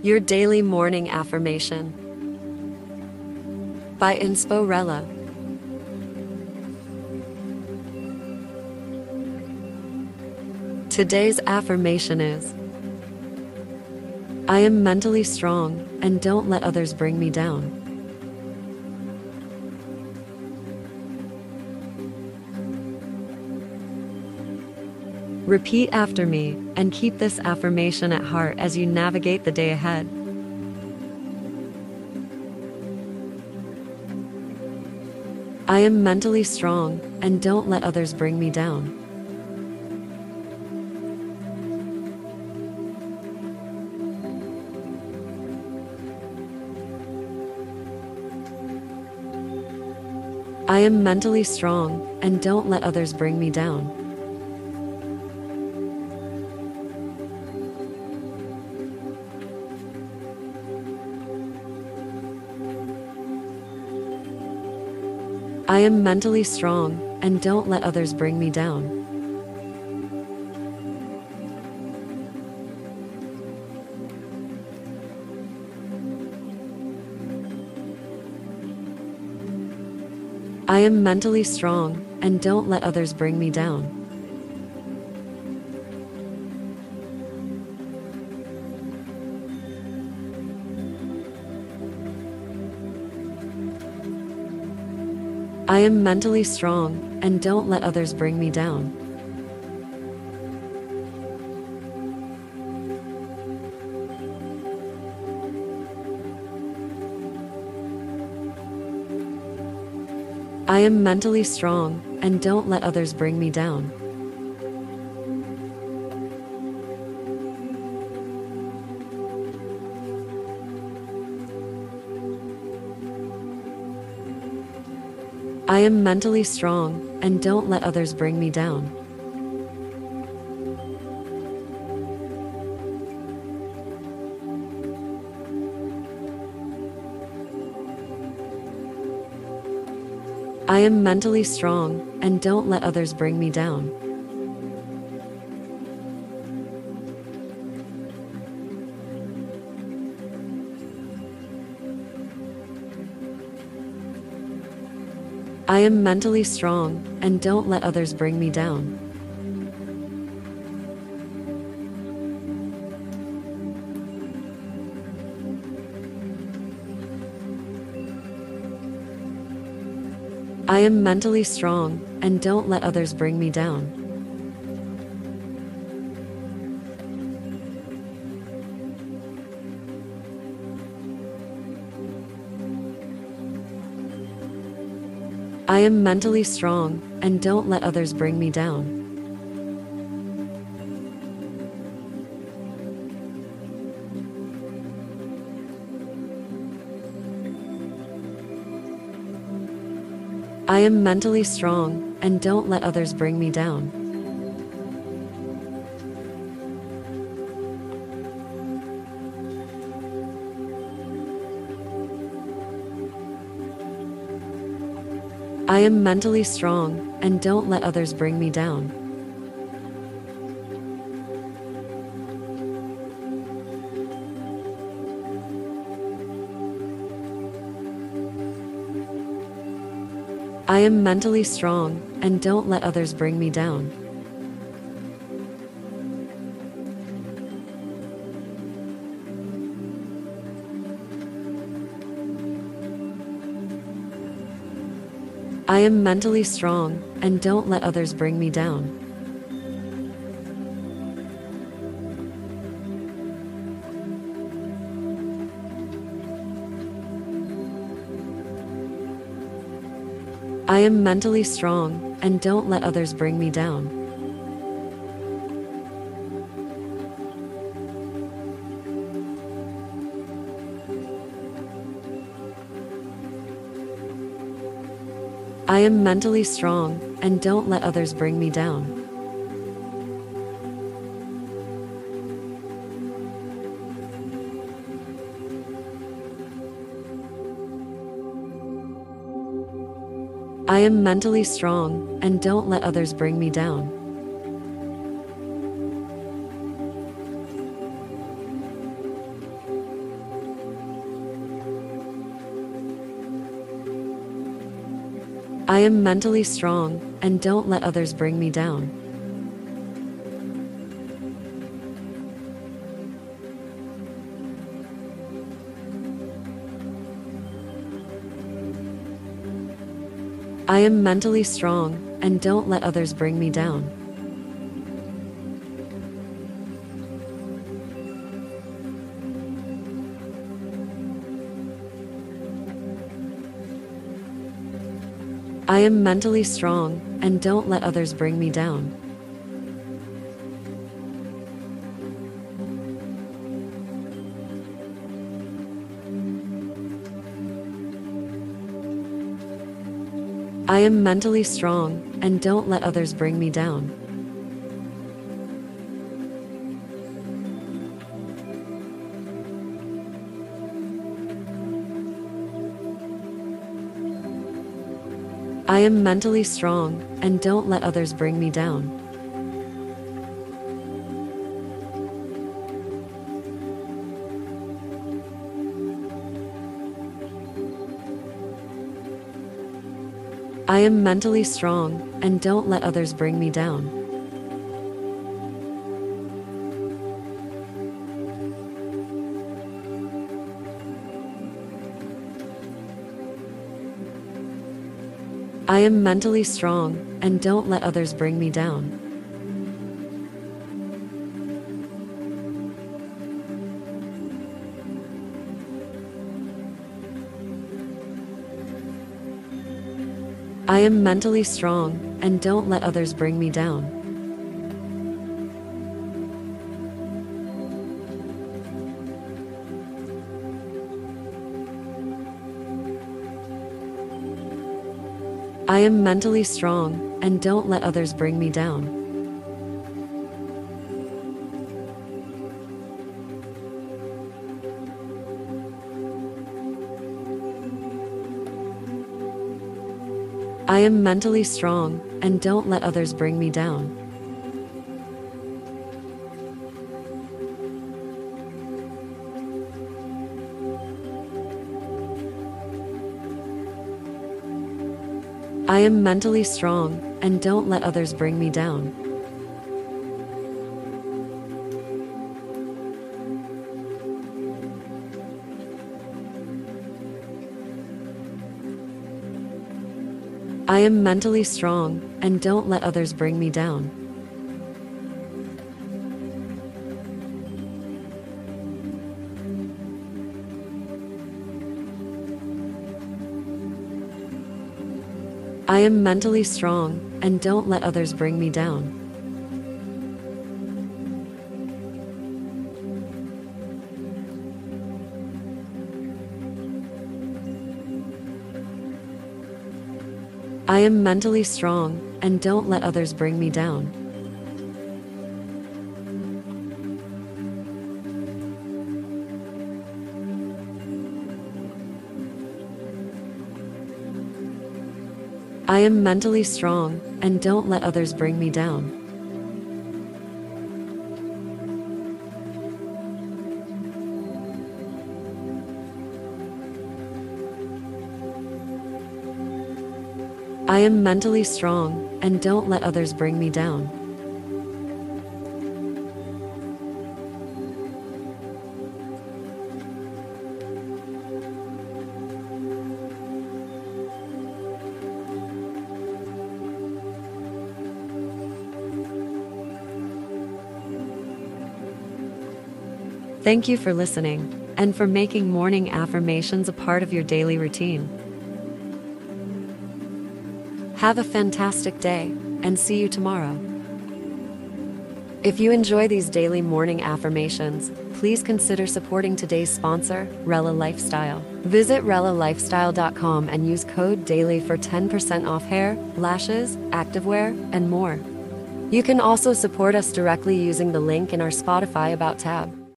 Your Daily Morning Affirmation by Insporella. Today's affirmation is I am mentally strong and don't let others bring me down. Repeat after me and keep this affirmation at heart as you navigate the day ahead. I am mentally strong and don't let others bring me down. I am mentally strong and don't let others bring me down. I am mentally strong and don't let others bring me down. I am mentally strong and don't let others bring me down. I am mentally strong and don't let others bring me down. I am mentally strong and don't let others bring me down. I am mentally strong and don't let others bring me down. I am mentally strong and don't let others bring me down. I am mentally strong and don't let others bring me down. I am mentally strong and don't let others bring me down. I am mentally strong and don't let others bring me down. I am mentally strong and don't let others bring me down. I am mentally strong and don't let others bring me down. I am mentally strong and don't let others bring me down. I am mentally strong and don't let others bring me down. I am mentally strong and don't let others bring me down. I am mentally strong and don't let others bring me down. I am mentally strong and don't let others bring me down. I am mentally strong and don't let others bring me down. I am mentally strong and don't let others bring me down. I am mentally strong and don't let others bring me down. I am mentally strong and don't let others bring me down. I am mentally strong and don't let others bring me down. I am mentally strong and don't let others bring me down. I am mentally strong and don't let others bring me down. I am mentally strong and don't let others bring me down. I am mentally strong and don't let others bring me down. I am mentally strong and don't let others bring me down. I am mentally strong and don't let others bring me down. I am mentally strong and don't let others bring me down. I am mentally strong and don't let others bring me down. I am mentally strong and don't let others bring me down. I am mentally strong and don't let others bring me down. I am mentally strong and don't let others bring me down. Thank you for listening and for making morning affirmations a part of your daily routine. Have a fantastic day and see you tomorrow. If you enjoy these daily morning affirmations, please consider supporting today's sponsor, Rella Lifestyle. Visit RellaLifestyle.com and use code DAILY for 10% off hair, lashes, activewear, and more. You can also support us directly using the link in our Spotify About tab.